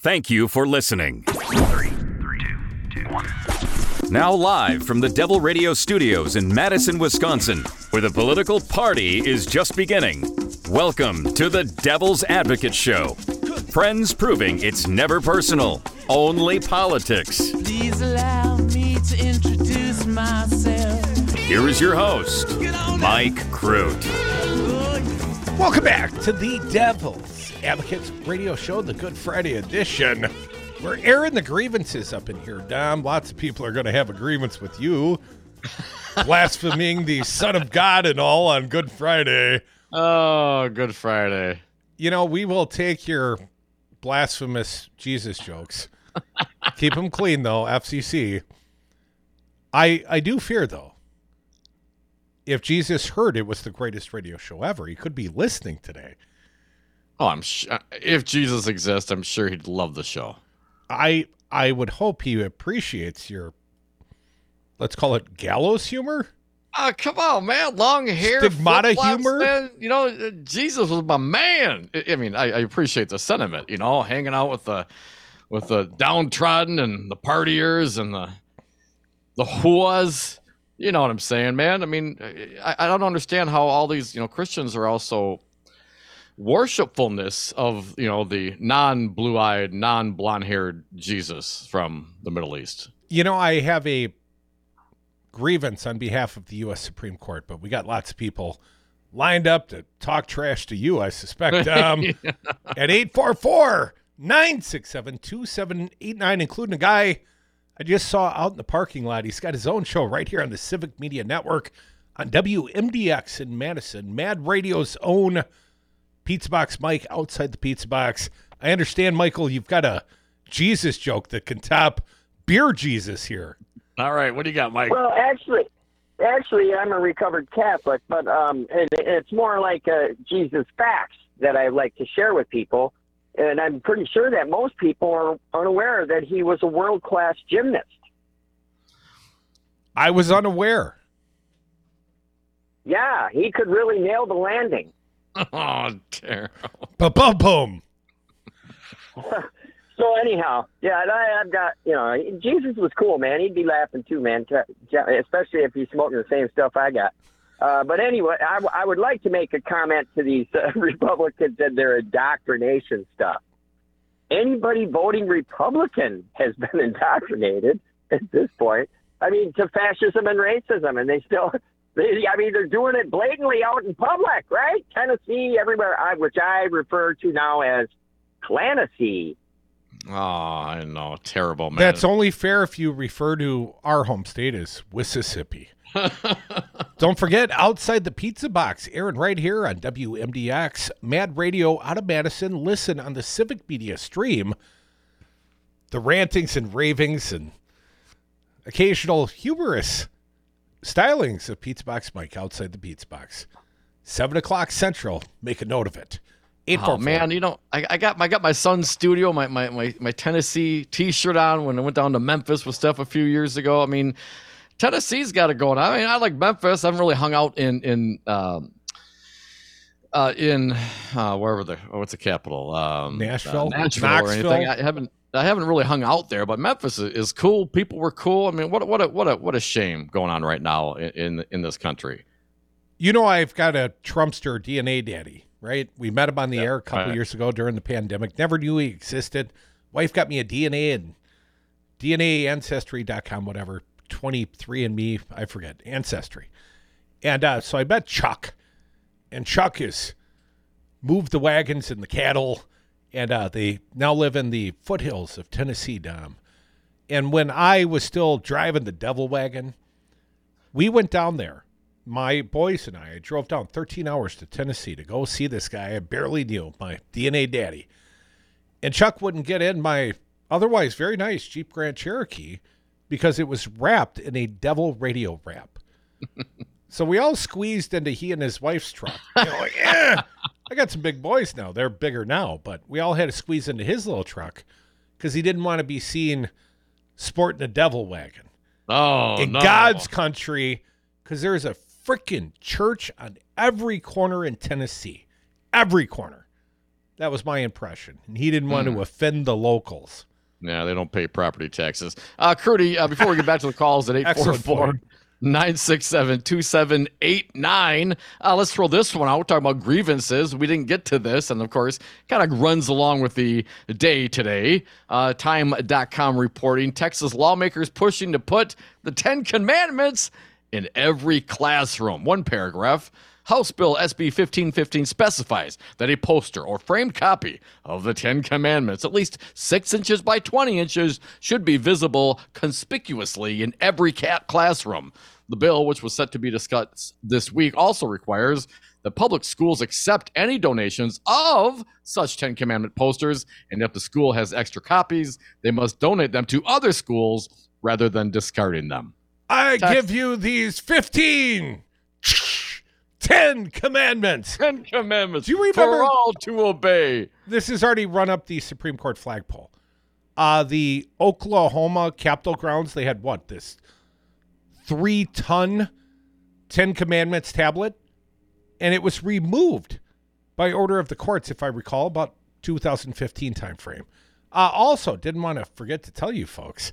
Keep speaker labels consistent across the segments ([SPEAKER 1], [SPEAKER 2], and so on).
[SPEAKER 1] Thank you for listening.
[SPEAKER 2] Three, three, two, two, one.
[SPEAKER 1] Now, live from the Devil Radio Studios in Madison, Wisconsin, where the political party is just beginning. Welcome to the Devil's Advocate Show. Friends proving it's never personal, only politics.
[SPEAKER 3] Please allow me to introduce myself.
[SPEAKER 1] Here is your host, Mike Crute.
[SPEAKER 4] Welcome back to the Devil's Advocates Radio Show, the Good Friday edition. We're airing the grievances up in here, Dom. Lots of people are going to have a grievance with you, blaspheming the Son of God and all on Good Friday.
[SPEAKER 5] Oh, Good Friday.
[SPEAKER 4] You know, we will take your blasphemous Jesus jokes. Keep them clean, though, FCC. I I do fear, though, if Jesus heard it was the greatest radio show ever, he could be listening today.
[SPEAKER 5] Oh, I'm sure if Jesus exists, I'm sure he'd love the show.
[SPEAKER 4] I I would hope he appreciates your let's call it gallows humor.
[SPEAKER 5] Ah, come on, man! Long hair,
[SPEAKER 4] Stigmata humor?
[SPEAKER 5] Man. You know, uh, Jesus was my man. I, I mean, I, I appreciate the sentiment. You know, hanging out with the with the downtrodden and the partiers and the the whoas. You know what I'm saying, man? I mean, I, I don't understand how all these you know Christians are also worshipfulness of you know the non blue-eyed, non blonde-haired Jesus from the Middle East.
[SPEAKER 4] You know, I have a grievance on behalf of the U.S. Supreme Court, but we got lots of people lined up to talk trash to you, I suspect. Um, At 844 967 2789, including a guy I just saw out in the parking lot. He's got his own show right here on the Civic Media Network on WMDX in Madison, Mad Radio's own Pizza Box Mike outside the Pizza Box. I understand, Michael, you've got a Jesus joke that can top Beer Jesus here.
[SPEAKER 5] All right, what do you got, Mike?
[SPEAKER 6] Well, actually, actually, I'm a recovered Catholic, but um, it, it's more like uh, Jesus facts that I like to share with people, and I'm pretty sure that most people are unaware that he was a world class gymnast.
[SPEAKER 4] I was unaware.
[SPEAKER 6] Yeah, he could really nail the landing.
[SPEAKER 5] oh, terrible.
[SPEAKER 4] Ba bum boom.
[SPEAKER 6] So anyhow, yeah, I, I've got you know Jesus was cool, man. He'd be laughing too, man, especially if he's smoking the same stuff I got. Uh, but anyway, I, I would like to make a comment to these uh, Republicans and their indoctrination stuff. Anybody voting Republican has been indoctrinated at this point. I mean, to fascism and racism, and they still, they, I mean, they're doing it blatantly out in public, right? Tennessee, everywhere, I, which I refer to now as Clancy.
[SPEAKER 5] Oh, I know. Terrible, man.
[SPEAKER 4] That's only fair if you refer to our home state as Mississippi. Don't forget, outside the pizza box, Aaron, right here on WMDX, Mad Radio out of Madison. Listen on the Civic Media stream. The rantings and ravings and occasional humorous stylings of Pizza Box Mike outside the pizza box. Seven o'clock central. Make a note of it. Eight
[SPEAKER 5] Oh man, you know, I, I got my I got my son's studio, my, my my my Tennessee T-shirt on when I went down to Memphis with Steph a few years ago. I mean, Tennessee's got it going. I mean, I like Memphis. I haven't really hung out in in um, uh, in uh, wherever the oh, what's the capital? Um,
[SPEAKER 4] Nashville?
[SPEAKER 5] uh, Nashville
[SPEAKER 4] Knoxville?
[SPEAKER 5] or anything. I haven't I haven't really hung out there, but Memphis is, is cool. People were cool. I mean, what a- what a what a what a shame going on right now in in, in this country.
[SPEAKER 4] You know, I've got a Trumpster DNA daddy, right? We met him on the air a couple
[SPEAKER 5] right.
[SPEAKER 4] years ago during the pandemic. Never knew he existed. Wife got me a DNA and DNAancestry.com, whatever, 23andMe, I forget, Ancestry. And uh, so I met Chuck, and Chuck has moved the wagons and the cattle, and uh, they now live in the foothills of Tennessee, Dom. And when I was still driving the devil wagon, we went down there. My boys and I, I drove down 13 hours to Tennessee to go see this guy I barely knew, my DNA daddy. And Chuck wouldn't get in my otherwise very nice Jeep Grand Cherokee because it was wrapped in a devil radio wrap. so we all squeezed into he and his wife's truck. You know, like, eh, I got some big boys now. They're bigger now, but we all had to squeeze into his little truck because he didn't want to be seen sporting a devil wagon
[SPEAKER 5] Oh,
[SPEAKER 4] in
[SPEAKER 5] no.
[SPEAKER 4] God's country because there's a freaking church on every corner in Tennessee. Every corner. That was my impression. And he didn't want
[SPEAKER 5] Hmm.
[SPEAKER 4] to offend the locals.
[SPEAKER 5] Yeah, they don't pay property taxes. Uh, Crudy, uh, before we get back to the calls at
[SPEAKER 4] Excellent
[SPEAKER 5] 844 967 2789, uh, let's throw this one out. We're talking about grievances. We didn't get to this, and of course, kind of runs along with the day today. Uh, Time.com reporting Texas lawmakers pushing to put the Ten Commandments in every classroom. One paragraph. House Bill SB 1515 specifies that a poster or framed copy of the Ten Commandments, at least six inches by 20 inches, should be visible conspicuously in every cat classroom. The bill, which was set to be discussed this week, also requires that public schools accept any donations of such Ten Commandment posters, and if the school has extra copies, they must donate them to other schools rather than discarding them.
[SPEAKER 4] I
[SPEAKER 5] Text-
[SPEAKER 4] give you these 15, 10 commandments.
[SPEAKER 5] Ten Commandments
[SPEAKER 4] Do you
[SPEAKER 5] for
[SPEAKER 4] remember-
[SPEAKER 5] all to obey.
[SPEAKER 4] This has already run up the Supreme Court flagpole. Uh, the Oklahoma Capitol grounds, they had what? This three ton Ten Commandments tablet, and it was removed by order of the courts, if I recall, about 2015 timeframe. Uh, also, didn't want to forget to tell you folks,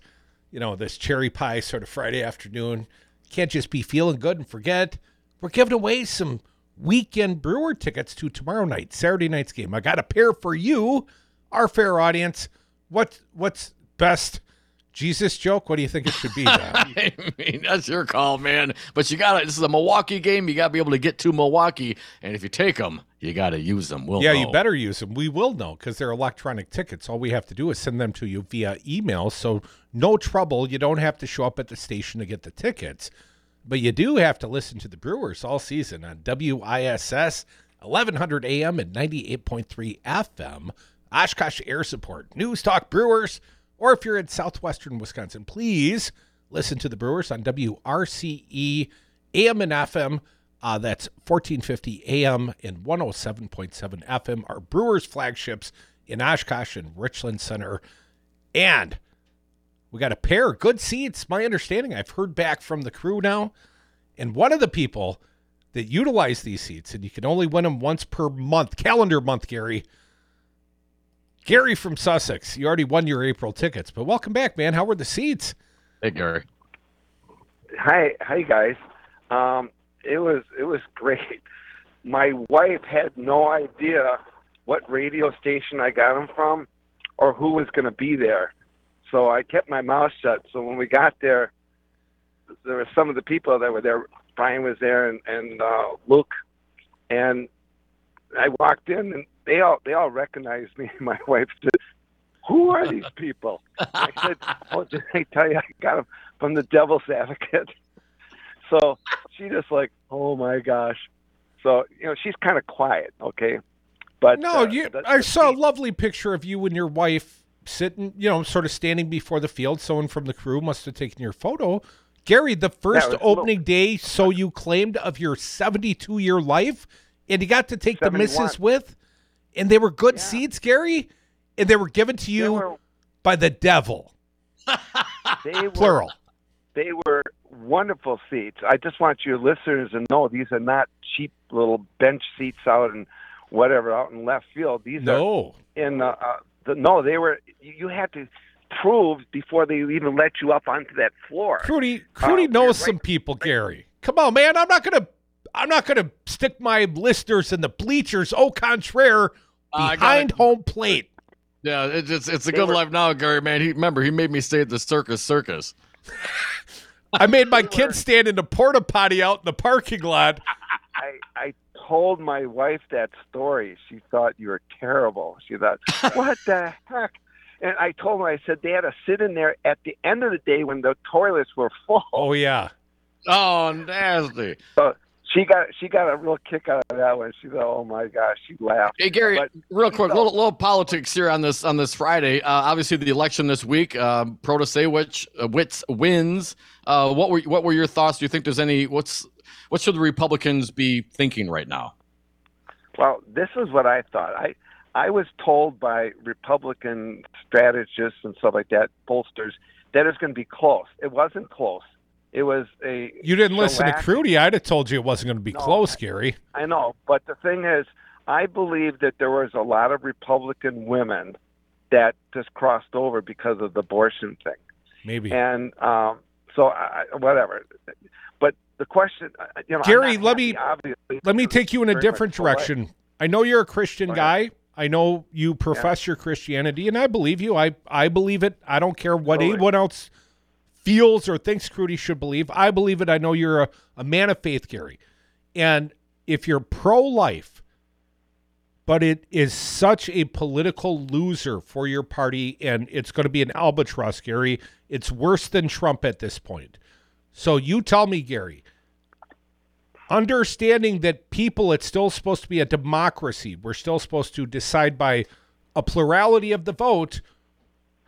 [SPEAKER 4] you know, this cherry pie sort of Friday afternoon can't just be feeling good and forget. We're giving away some weekend brewer tickets to tomorrow night, Saturday night's game. I got a pair for you, our fair audience. What what's best Jesus joke? What do you think it should be?
[SPEAKER 5] I mean, that's your call, man. But you got to, this is a Milwaukee game. You got to be able to get to Milwaukee. And if you take them, you got to use them. We'll
[SPEAKER 4] yeah,
[SPEAKER 5] know.
[SPEAKER 4] you better use them. We will know because they're electronic tickets. All we have to do is send them to you via email. So no trouble. You don't have to show up at the station to get the tickets. But you do have to listen to the Brewers all season on WISS 1100 AM and 98.3 FM. Oshkosh Air Support, News Talk Brewers, or if you're in southwestern Wisconsin, please listen to the Brewers on WRCE AM and FM. Uh, that's 1450 AM and 107.7 FM. Our Brewers flagships in Oshkosh and Richland Center. And we got a pair of good seats. My understanding, I've heard back from the crew now. And one of the people that utilize these seats, and you can only win them once per month, calendar month, Gary. Gary from Sussex, you already won your April tickets, but welcome back, man. How were the seats?
[SPEAKER 5] Hey, Gary.
[SPEAKER 7] Hi, hi guys. Um, it was it was great. My wife had no idea what radio station I got them from, or who was going to be there. So I kept my mouth shut. So when we got there, there were some of the people that were there. Brian was there, and and uh, Luke, and I walked in, and they all they all recognized me. And my wife said, "Who are these people?" I said, "Oh, did I tell you I got them from the Devil's Advocate?" So she just like, "Oh my gosh!" So you know, she's kind of quiet, okay. But
[SPEAKER 4] No,
[SPEAKER 7] uh,
[SPEAKER 4] you.
[SPEAKER 7] the-
[SPEAKER 4] I saw a lovely picture of you and your wife sitting, you know, sort of standing before the field. Someone from the crew must have taken your photo. Gary, the first opening day, so you claimed of your 72 year life, and you got to take the
[SPEAKER 7] 71.
[SPEAKER 4] missus with, and they were good seats, Gary, and they were given to you
[SPEAKER 7] were,
[SPEAKER 4] by the devil,
[SPEAKER 7] they were
[SPEAKER 4] plural.
[SPEAKER 7] they were wonderful seats. I just want your listeners to know these are not cheap little bench seats out in whatever out in left field. These are in uh, uh, the no. They were you you had to prove before they even let you up onto that floor.
[SPEAKER 4] Crudy,
[SPEAKER 7] Uh,
[SPEAKER 4] Crudy
[SPEAKER 7] we're
[SPEAKER 4] knows
[SPEAKER 7] right-
[SPEAKER 4] some people, Gary. Come on, man. I'm not gonna, I'm not gonna stick my listeners in the bleachers. Au contraire, behind
[SPEAKER 5] gotta-
[SPEAKER 4] home plate.
[SPEAKER 5] Yeah, it's it's, it's a good
[SPEAKER 7] were-
[SPEAKER 5] life now, Gary. Man, he remember he made me stay at the Circus Circus.
[SPEAKER 4] I made my kids stand in the porta potty out in the parking lot.
[SPEAKER 7] I I told my wife that story. She thought you were terrible. She thought, what the heck? And I told her, I said they had to sit in there at the end of the day when the toilets were full.
[SPEAKER 4] Oh yeah,
[SPEAKER 5] Oh, nasty.
[SPEAKER 7] So she got she got a real kick out of that one. She thought, "Oh my gosh," she laughed.
[SPEAKER 5] Hey Gary,
[SPEAKER 7] But-
[SPEAKER 5] real quick,
[SPEAKER 7] No.
[SPEAKER 5] little, little politics here on this on this Friday. Uh, obviously, the election this week, uh, Protasiewicz uh, Witz wins. Uh, what were what were your thoughts? Do you think there's any what's what should the Republicans be thinking right now?
[SPEAKER 7] Well, this is what I thought. I I was told by Republican strategists and stuff like that, pollsters, that it's going to be close. It wasn't close. It was a.
[SPEAKER 4] You didn't listen to
[SPEAKER 7] shellac-
[SPEAKER 4] Crudy. I'd have told you it wasn't going to be
[SPEAKER 7] No.
[SPEAKER 4] close, Gary.
[SPEAKER 7] I know, but the thing is, I believe that there was a lot of Republican women that just crossed over because of the abortion thing.
[SPEAKER 4] Maybe.
[SPEAKER 7] and um, so I, I- whatever. The question, uh, you know,
[SPEAKER 4] Gary, let
[SPEAKER 7] happy,
[SPEAKER 4] me-
[SPEAKER 7] obviously,
[SPEAKER 4] Let me take you in a different direction. I know you're a Christian
[SPEAKER 7] Go
[SPEAKER 4] guy. I know you profess your Christianity, and I believe you. I I believe it. I don't care what
[SPEAKER 7] Totally.
[SPEAKER 4] anyone else feels or thinks Crudy should believe. I believe it. I know you're a, a man of faith, Gary. And if you're pro life, but it is such a political loser for your party, and it's going to be an albatross, Gary. It's worse than Trump at this point. So you tell me, Gary, understanding that people, it's still supposed to be a democracy. We're still supposed to decide by a plurality of the vote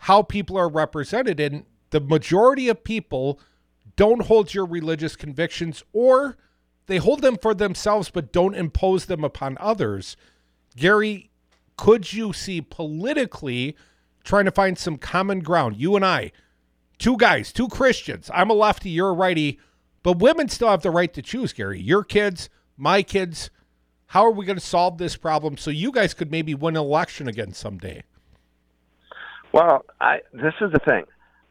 [SPEAKER 4] how people are represented. And the majority of people don't hold your religious convictions or they hold them for themselves but don't impose them upon others. Gary, could you see politically trying to find some common ground? You and I, two guys, two Christians. I'm a lefty, you're a righty, but women still have the right to choose, Gary. Your kids, my kids. How are we going to solve this problem so you guys could maybe win an election again someday?
[SPEAKER 7] Well, I this is the thing.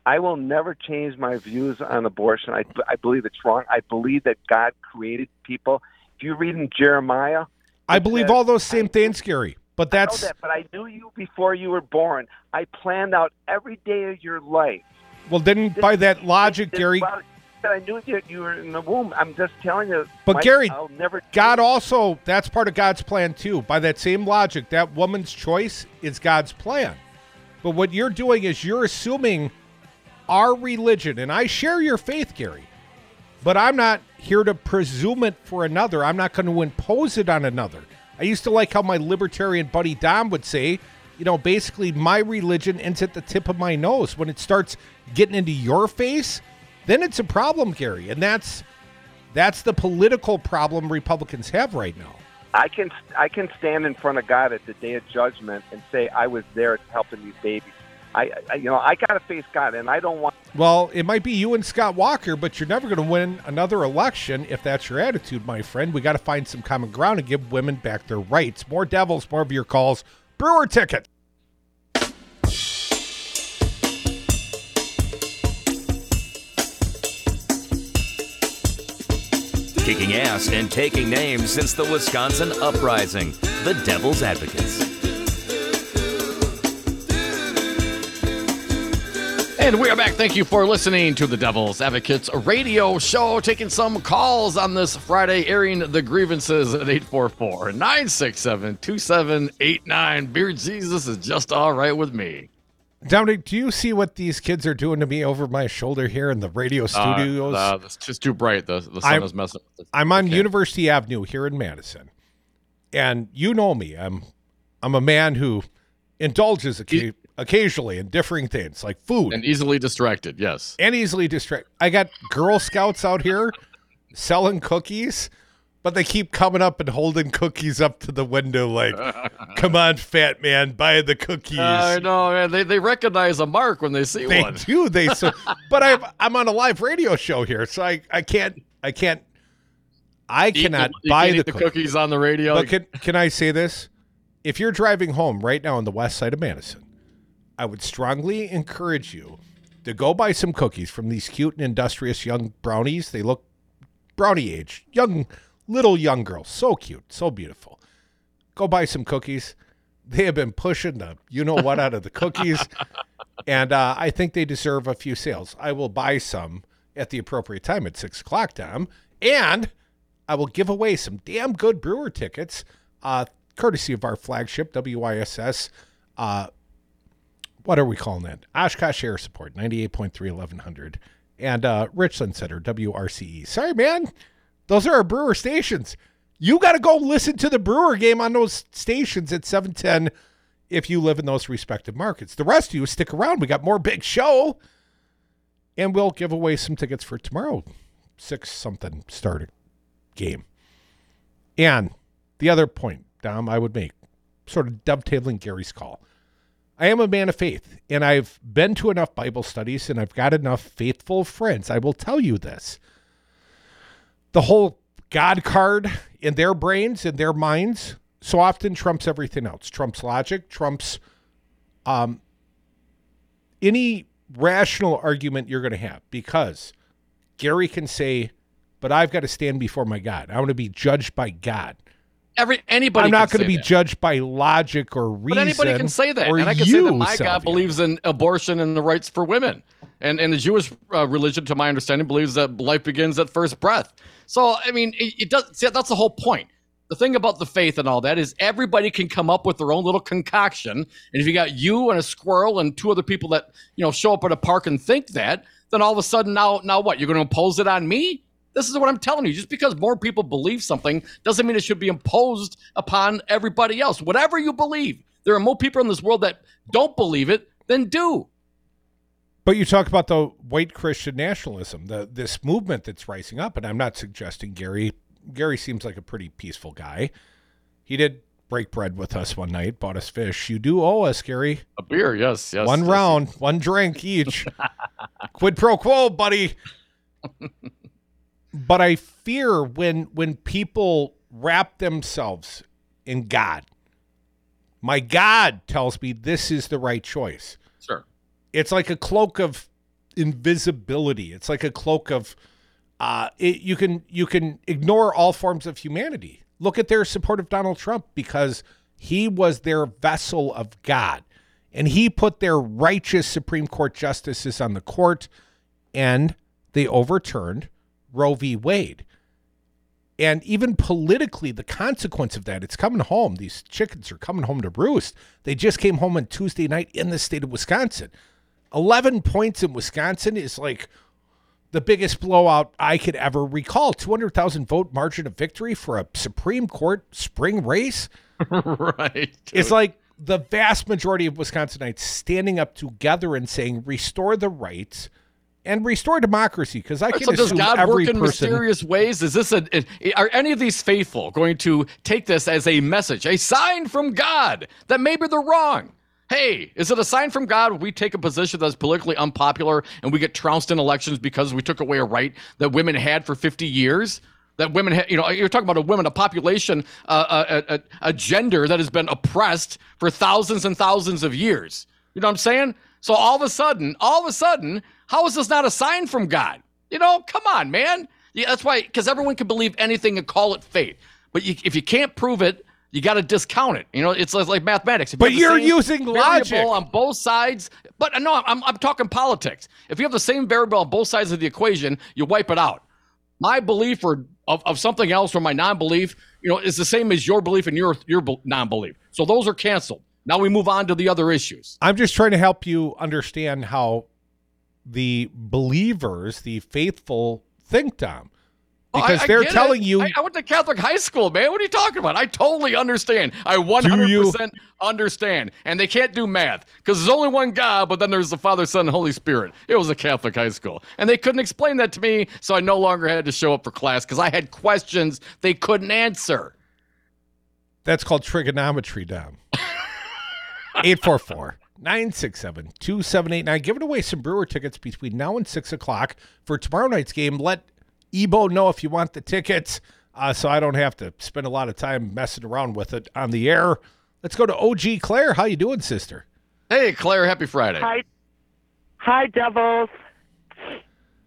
[SPEAKER 7] I will never change my views on abortion. I, I believe it's wrong. I believe that God created people. If you read in Jeremiah,
[SPEAKER 4] I believe
[SPEAKER 7] says-
[SPEAKER 4] all those same things, Gary. But
[SPEAKER 7] I know
[SPEAKER 4] that's
[SPEAKER 7] that, but I knew you before you were born. I planned out every day of your life.
[SPEAKER 4] well, then by that logic,
[SPEAKER 7] This-
[SPEAKER 4] Gary,
[SPEAKER 7] that I knew that you were in the womb. I'm just telling you.
[SPEAKER 4] But
[SPEAKER 7] Mike,
[SPEAKER 4] Gary,
[SPEAKER 7] I'll never.
[SPEAKER 4] God also, that's part of God's plan too. By that same logic, that woman's choice is God's plan. But what you're doing is you're assuming our religion, and I share your faith, Gary, but I'm not here to presume it for another. I'm not going to impose it on another. I used to like how my libertarian buddy Dom would say, you know, basically my religion ends at the tip of my nose. When it starts getting into your face, then it's a problem, Gary. And that's that's the political problem Republicans have right now.
[SPEAKER 7] I can I can stand in front of God at the day of judgment and say I was there helping these babies. I, I you know I got to face God, and I don't want.
[SPEAKER 4] Well, it might be you and Scott Walker, but you're never going to win another election if that's your attitude, my friend. We got to find some common ground and give women back their rights. More devils, more of your calls. Brewer ticket.
[SPEAKER 1] Kicking ass and taking names since the Wisconsin uprising. The Devil's Advocates.
[SPEAKER 5] And we are back. Thank you for listening to the Devil's Advocates radio show. Taking some calls on this Friday, airing the grievances at 844 967 2789. Beer Jesus is just all right with me.
[SPEAKER 4] Dominic, do you see what these kids are doing to me over my shoulder here in the radio studios?
[SPEAKER 5] Uh, uh, it's just too bright. The, the sun
[SPEAKER 4] I'm-
[SPEAKER 5] is messing with it.
[SPEAKER 4] I'm on
[SPEAKER 5] Okay.
[SPEAKER 4] University Avenue here in Madison, and you know me. I'm I'm a man who indulges occa- occasionally in differing things like food
[SPEAKER 5] And easily distracted, yes.
[SPEAKER 4] and easily distracted. I got Girl Scouts out here selling cookies, but they keep coming up and holding cookies up to the window like, "Come on, fat man, buy the cookies."
[SPEAKER 5] I know, man. They, they recognize a mark when they see
[SPEAKER 4] they
[SPEAKER 5] one.
[SPEAKER 4] do. They so, but I'm I'm on a live radio show here, so I I can't I can't I cannot buy the
[SPEAKER 5] the
[SPEAKER 4] cookies.
[SPEAKER 5] cookies on the radio.
[SPEAKER 4] But can can I say this? If you're driving home right now on the west side of Madison, I would strongly encourage you to go buy some cookies from these cute and industrious young brownies. They look brownie age, young little young girl, so cute, so beautiful. Go buy some cookies. They have been pushing the you know what out of the cookies, and uh, I think they deserve a few sales. I will buy some at the appropriate time at six o'clock, Tom, and I will give away some damn good brewer tickets, uh, courtesy of our flagship WISS. Uh, what are we calling that? Oshkosh Air Support, 98.3 1100. And uh, Richland Center, WRCE. Sorry, man. Those are our Brewer stations. You got to go listen to the Brewer game on those stations at 710 if you live in those respective markets. The rest of you stick around. We got more big show. And we'll give away some tickets for tomorrow. Six something starting game. And the other point, Dom, I would make, sort of dovetailing Gary's call. I am a man of faith, and I've been to enough Bible studies and I've got enough faithful friends. I will tell you this. The whole God card in their brains, in their minds, so often trumps everything else. Trumps logic, trumps um, any rational argument you're going to have because Gary can say, but I've got to stand before my God. I want to be judged by God.
[SPEAKER 5] Every anybody.
[SPEAKER 4] I'm not
[SPEAKER 5] going
[SPEAKER 4] to be
[SPEAKER 5] that.
[SPEAKER 4] judged by logic or reason.
[SPEAKER 5] But anybody can say that, and I can say that my
[SPEAKER 4] Sylvia.
[SPEAKER 5] God believes in abortion and the rights for women, and and the Jewish uh, religion, to my understanding, believes that life begins at first breath. So I mean, it, it does. See, that's the whole point. The thing about the faith and all that is everybody can come up with their own little concoction, and if you got you and a squirrel and two other people that you know show up at a park and think that, then all of a sudden now now what? You're going to impose it on me? This is what I'm telling you. Just because more people believe something doesn't mean it should be imposed upon everybody else. Whatever you believe, there are more people in this world that don't believe it than do.
[SPEAKER 4] But you talk about the white Christian nationalism, the this movement that's rising up, and I'm not suggesting Gary. Gary seems like a pretty peaceful guy. He did break bread with us one night, bought us fish. You do owe us, Gary.
[SPEAKER 5] A beer, yes, yes.
[SPEAKER 4] one
[SPEAKER 5] yes.
[SPEAKER 4] round, one drink each. Quid pro quo, buddy. but I fear when when people wrap themselves in God. My God tells me this is the right choice.
[SPEAKER 5] Sure.
[SPEAKER 4] It's like a cloak of invisibility. It's like a cloak of uh, it, you can you can ignore all forms of humanity. Look at their support of Donald Trump because he was their vessel of God, and he put their righteous Supreme Court justices on the court, and they overturned Roe v. Wade. And even politically, the consequence of that, it's coming home. These chickens are coming home to roost. They just came home on Tuesday night in the state of Wisconsin. 11 points in Wisconsin is like the biggest blowout I could ever recall. 200,000 vote margin of victory for a Supreme Court spring race.
[SPEAKER 5] right.
[SPEAKER 4] It's like the vast majority of Wisconsinites standing up together and saying, restore the rights and restore democracy. Because I can
[SPEAKER 5] so does God
[SPEAKER 4] every
[SPEAKER 5] work in
[SPEAKER 4] person.
[SPEAKER 5] mysterious ways? Is this a, are any of these faithful going to take this as a message, a sign from God that maybe they're wrong? Hey, is it a sign from God when we take a position that's politically unpopular and we get trounced in elections because we took away a right that women had for 50 years? That women, ha- you know, you're talking about a women, a population, uh, a, a, a gender that has been oppressed for thousands and thousands of years. You know what I'm saying? So all of a sudden, all of a sudden, how is this not a sign from God? You know, come on, man. Yeah, that's why, because everyone can believe anything and call it faith. But you, if you can't prove it, you got to discount it. You know, it's like, like mathematics. If
[SPEAKER 4] But you're
[SPEAKER 5] same
[SPEAKER 4] using logic.
[SPEAKER 5] on both sides. But no, I'm, I'm talking politics. If you have the same variable on both sides of the equation, you wipe it out. My belief or of, of something else or my non-belief, you know, is the same as your belief and your your non-belief. So those are canceled. Now we move on to the other issues.
[SPEAKER 4] I'm just trying to help you understand how the believers, the faithful, think, Tom.
[SPEAKER 5] Oh, I-
[SPEAKER 4] Because they're
[SPEAKER 5] get
[SPEAKER 4] telling
[SPEAKER 5] it.
[SPEAKER 4] you
[SPEAKER 5] I, I went to Catholic high school, man. What are you talking about? I totally understand. I 100% understand. And they can't do math because there's only one God, but then there's the Father, Son, and Holy Spirit. It was a Catholic high school. And they couldn't explain that to me, so I no longer had to show up for class because I had questions they couldn't answer.
[SPEAKER 4] That's called trigonometry, Dom. 844 967 2789. Giving away some Brewer tickets between now and 6 o'clock for tomorrow night's game. Let Ebo know if you want the tickets uh, so I don't have to spend a lot of time messing around with it on the air. Let's go to OG Claire. How you doing, sister?
[SPEAKER 5] Hey, Claire, happy Friday.
[SPEAKER 8] Hi, hi, Devils.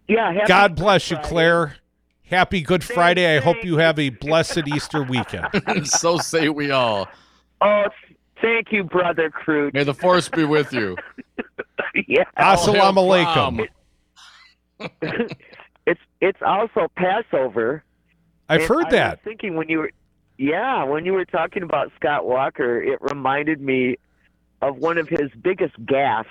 [SPEAKER 8] Yeah, happy
[SPEAKER 4] God bless you, Claire. Happy Good Friday. I hope you have a blessed Easter weekend.
[SPEAKER 5] so say we all.
[SPEAKER 8] Oh, thank you, brother Crude.
[SPEAKER 5] May the force be with you.
[SPEAKER 8] yeah,
[SPEAKER 4] Assalamu alaikum.
[SPEAKER 8] It's it's also Passover.
[SPEAKER 4] I've
[SPEAKER 8] And
[SPEAKER 4] heard
[SPEAKER 8] I
[SPEAKER 4] that.
[SPEAKER 8] Was thinking when you were, yeah, when you were talking about Scott Walker, it reminded me of one of his biggest gaffes.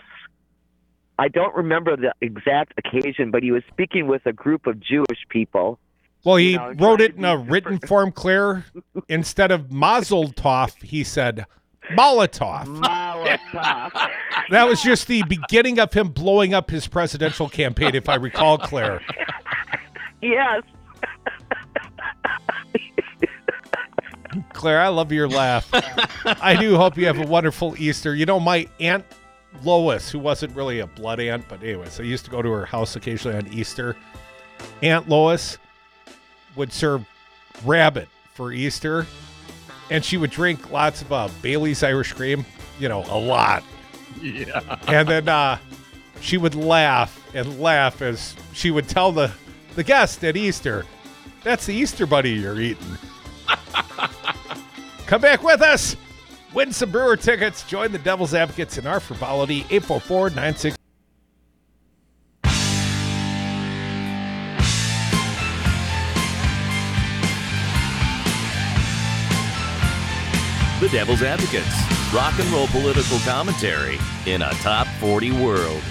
[SPEAKER 8] I don't remember the exact occasion, but he was speaking with a group of Jewish people.
[SPEAKER 4] Well, he
[SPEAKER 8] know,
[SPEAKER 4] wrote it in a
[SPEAKER 8] be
[SPEAKER 4] written form, Claire. Instead of Mazel Tov, he said Molotov.
[SPEAKER 8] Molotov.
[SPEAKER 4] That was just the beginning of him blowing up his presidential campaign, if I recall, Claire.
[SPEAKER 8] yes.
[SPEAKER 4] Claire, I love your laugh. I do hope you have a wonderful Easter. You know, my Aunt Lois, who wasn't really a blood aunt, but anyways, I used to go to her house occasionally on Easter. Aunt Lois would serve rabbit for Easter, and she would drink lots of uh, Bailey's Irish Cream, you know, a lot.
[SPEAKER 5] Yeah.
[SPEAKER 4] And then uh, she would laugh and laugh as she would tell the, the guest at Easter, that's the Easter bunny you're eating. Come back with us. Win some Brewer tickets. Join the Devil's Advocates in our frivolity. 844 96.
[SPEAKER 9] The Devil's Advocates. Rock and roll political commentary in a top 40 world.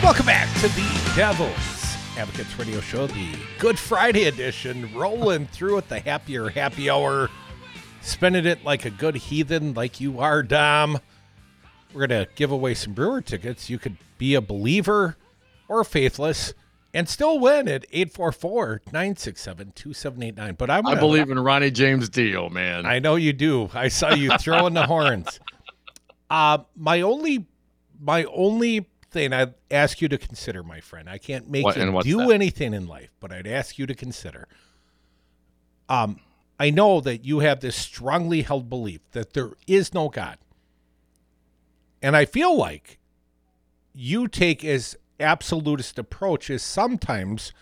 [SPEAKER 4] Welcome back to the Devil's Advocates Radio Show, the Good Friday edition, rolling through at the happier happy hour, spending it like a good heathen, like you are, Dom. We're going to give away some brewer tickets. You could be a believer or faithless and still win at 844 967 2789. But I'm
[SPEAKER 5] I
[SPEAKER 4] gonna-
[SPEAKER 5] believe in Ronnie James Dio, man.
[SPEAKER 4] I know you do. I saw you throwing the horns. Uh, my only, my only thing I'd ask you to consider, my friend. I can't make
[SPEAKER 5] What-
[SPEAKER 4] you do
[SPEAKER 5] that?
[SPEAKER 4] anything in life, but I'd ask you to consider. Um, I know that you have this strongly held belief that there is no God, and I feel like you take as absolutist approach is sometimes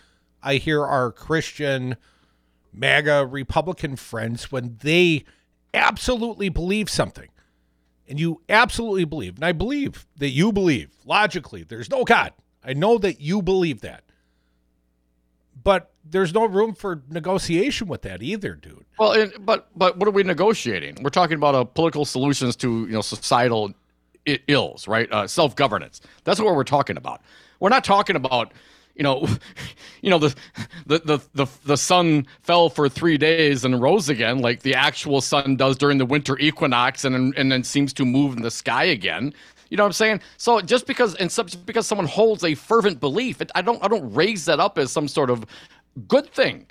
[SPEAKER 4] I hear our Christian MAGA Republican friends when they absolutely believe something. And you absolutely believe, and I believe that you believe logically there's no God. I know that you believe that. But there's no room for negotiation with that either, dude.
[SPEAKER 5] Well, and, but but what are we negotiating? We're talking about uh, political solutions to you know societal ills, right? Uh, Self governance. That's what we're talking about. We're not talking about you know, you know the, the the the the sun fell for three days and rose again, like the actual sun does during the winter equinox, and and then seems to move in the sky again. You know what I'm saying? So just because and some, just because someone holds a fervent belief, it, I don't I don't raise that up as some sort of good thing.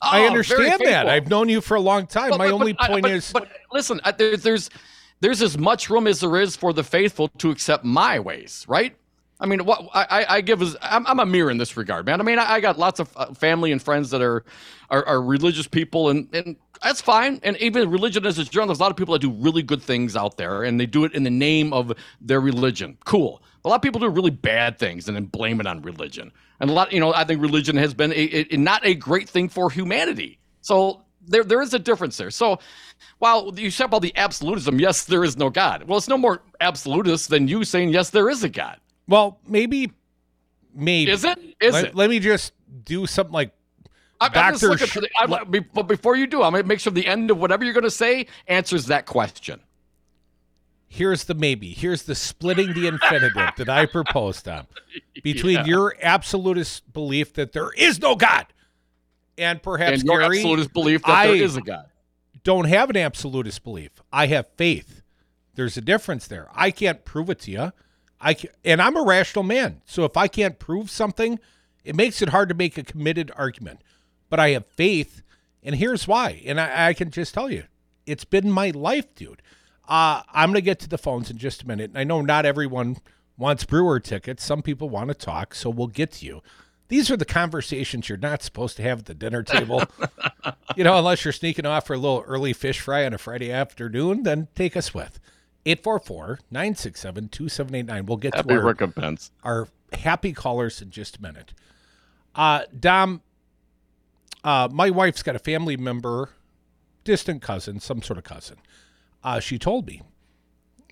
[SPEAKER 4] I
[SPEAKER 5] Oh, very
[SPEAKER 4] understand that. I've known you for a long time.
[SPEAKER 5] But-
[SPEAKER 4] My
[SPEAKER 5] but-
[SPEAKER 4] only
[SPEAKER 5] but
[SPEAKER 4] point is
[SPEAKER 5] But listen, I- there, there's there's as much room as there is for the faithful to accept my ways, right? I mean, what I, I- give is I'm, I'm a mirror in this regard, man. I mean, I, I got lots of uh, family and friends that are, are are religious people, and and that's fine. And even religion as a genre, there's a lot of people that do really good things out there, and they do it in the name of their religion. Cool. A lot of people do really bad things and then blame it on religion. And a lot, you know, I think religion has been a, a, not a great thing for humanity. So there there is a difference there. So while you said about the absolutism, yes, there is no God. Well, it's no more absolutist than you saying yes, there is a God.
[SPEAKER 4] Well, maybe maybe
[SPEAKER 5] Is it? Is
[SPEAKER 4] let,
[SPEAKER 5] it?
[SPEAKER 4] let me just do something like
[SPEAKER 5] I'm, I'm just looking
[SPEAKER 4] Sh-
[SPEAKER 5] for the, I, be- but before you do, I'm gonna make sure the end of whatever you're gonna say answers that question.
[SPEAKER 4] here's the maybe. Here's the splitting the infinitive that I proposed on between
[SPEAKER 5] Yeah.
[SPEAKER 4] your absolutist belief that there is no God and perhaps
[SPEAKER 5] and your
[SPEAKER 4] Gary
[SPEAKER 5] absolutist belief that there
[SPEAKER 4] I-
[SPEAKER 5] is a God.
[SPEAKER 4] don't have an absolutist belief. I have faith. There's a difference there. I can't prove it to you. I and I'm a rational man. So if I can't prove something, it makes it hard to make a committed argument. But I have faith, and here's why. And I, I can just tell you, it's been my life, dude. Uh, I'm gonna get to the phones in just a minute. And I know not everyone wants brewer tickets. Some people want to talk, so we'll get to you. These are the conversations you're not supposed to have at the dinner table. you know, unless you're sneaking off for a little early fish fry on a Friday afternoon, then take us with. 844 967 2789. We'll get
[SPEAKER 5] Happy
[SPEAKER 4] to our,
[SPEAKER 5] recompense.
[SPEAKER 4] our happy callers in just a minute. Uh, Dom, uh, my wife's got a family member, distant cousin, some sort of cousin. Uh, she told me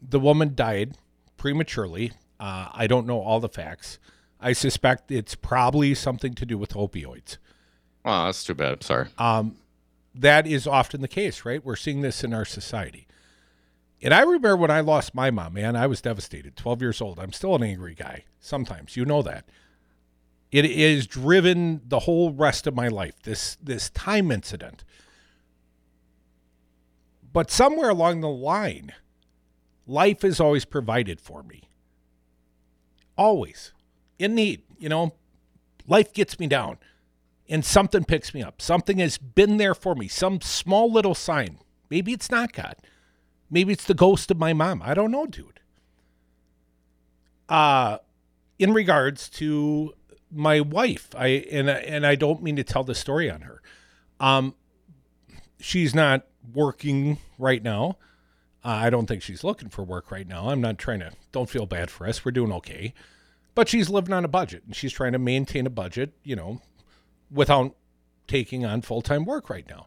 [SPEAKER 4] the woman died prematurely. Uh, I don't know all the facts. I suspect it's probably something to do with opioids.
[SPEAKER 5] Oh, that's too bad. Sorry.
[SPEAKER 4] Um, that is often the case, right? We're seeing this in our society. And I remember when I lost my mom, man, I was devastated. 12 years old. I'm still an angry guy sometimes. You know that. It is driven the whole rest of my life. This this time incident. But somewhere along the line, life is always provided for me. Always. In need, you know, life gets me down and something picks me up. Something has been there for me, some small little sign. Maybe it's not God. Maybe it's the ghost of my mom. I don't know, dude. Uh in regards to my wife, I and and I don't mean to tell the story on her. Um she's not working right now. Uh, I don't think she's looking for work right now. I'm not trying to don't feel bad for us. We're doing okay. But she's living on a budget and she's trying to maintain a budget, you know, without taking on full-time work right now.